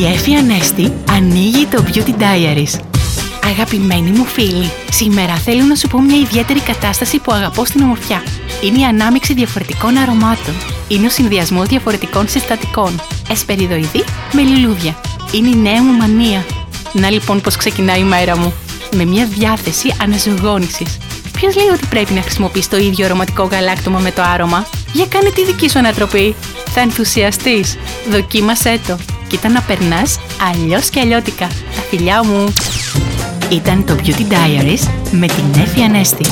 Η Εφη Ανέστη ανοίγει το Beauty Diaries. Αγαπημένοι μου φίλοι, σήμερα θέλω να σου πω μια ιδιαίτερη κατάσταση που αγαπώ στην ομορφιά. Είναι η ανάμειξη διαφορετικών αρωμάτων. Είναι ο συνδυασμός διαφορετικών συστατικών. Εσπεριδοειδή με λουλούδια. Είναι η νέα μου μανία. Να λοιπόν πώς ξεκινάει η μέρα μου. Με μια διάθεση αναζωογόνησης. Ποιος λέει ότι πρέπει να χρησιμοποιείς το ίδιο αρωματικό γαλάκτωμα με το άρωμα; Για κάνε τη δική σου ανατροπή. Θα ενθουσιαστείς. Δοκίμασέ το. Κοίτα να περνάς αλλιώς και αλλιώτικα. Τα φιλιά μου. Ήταν το Beauty Diaries με την Εφη Ανέστη.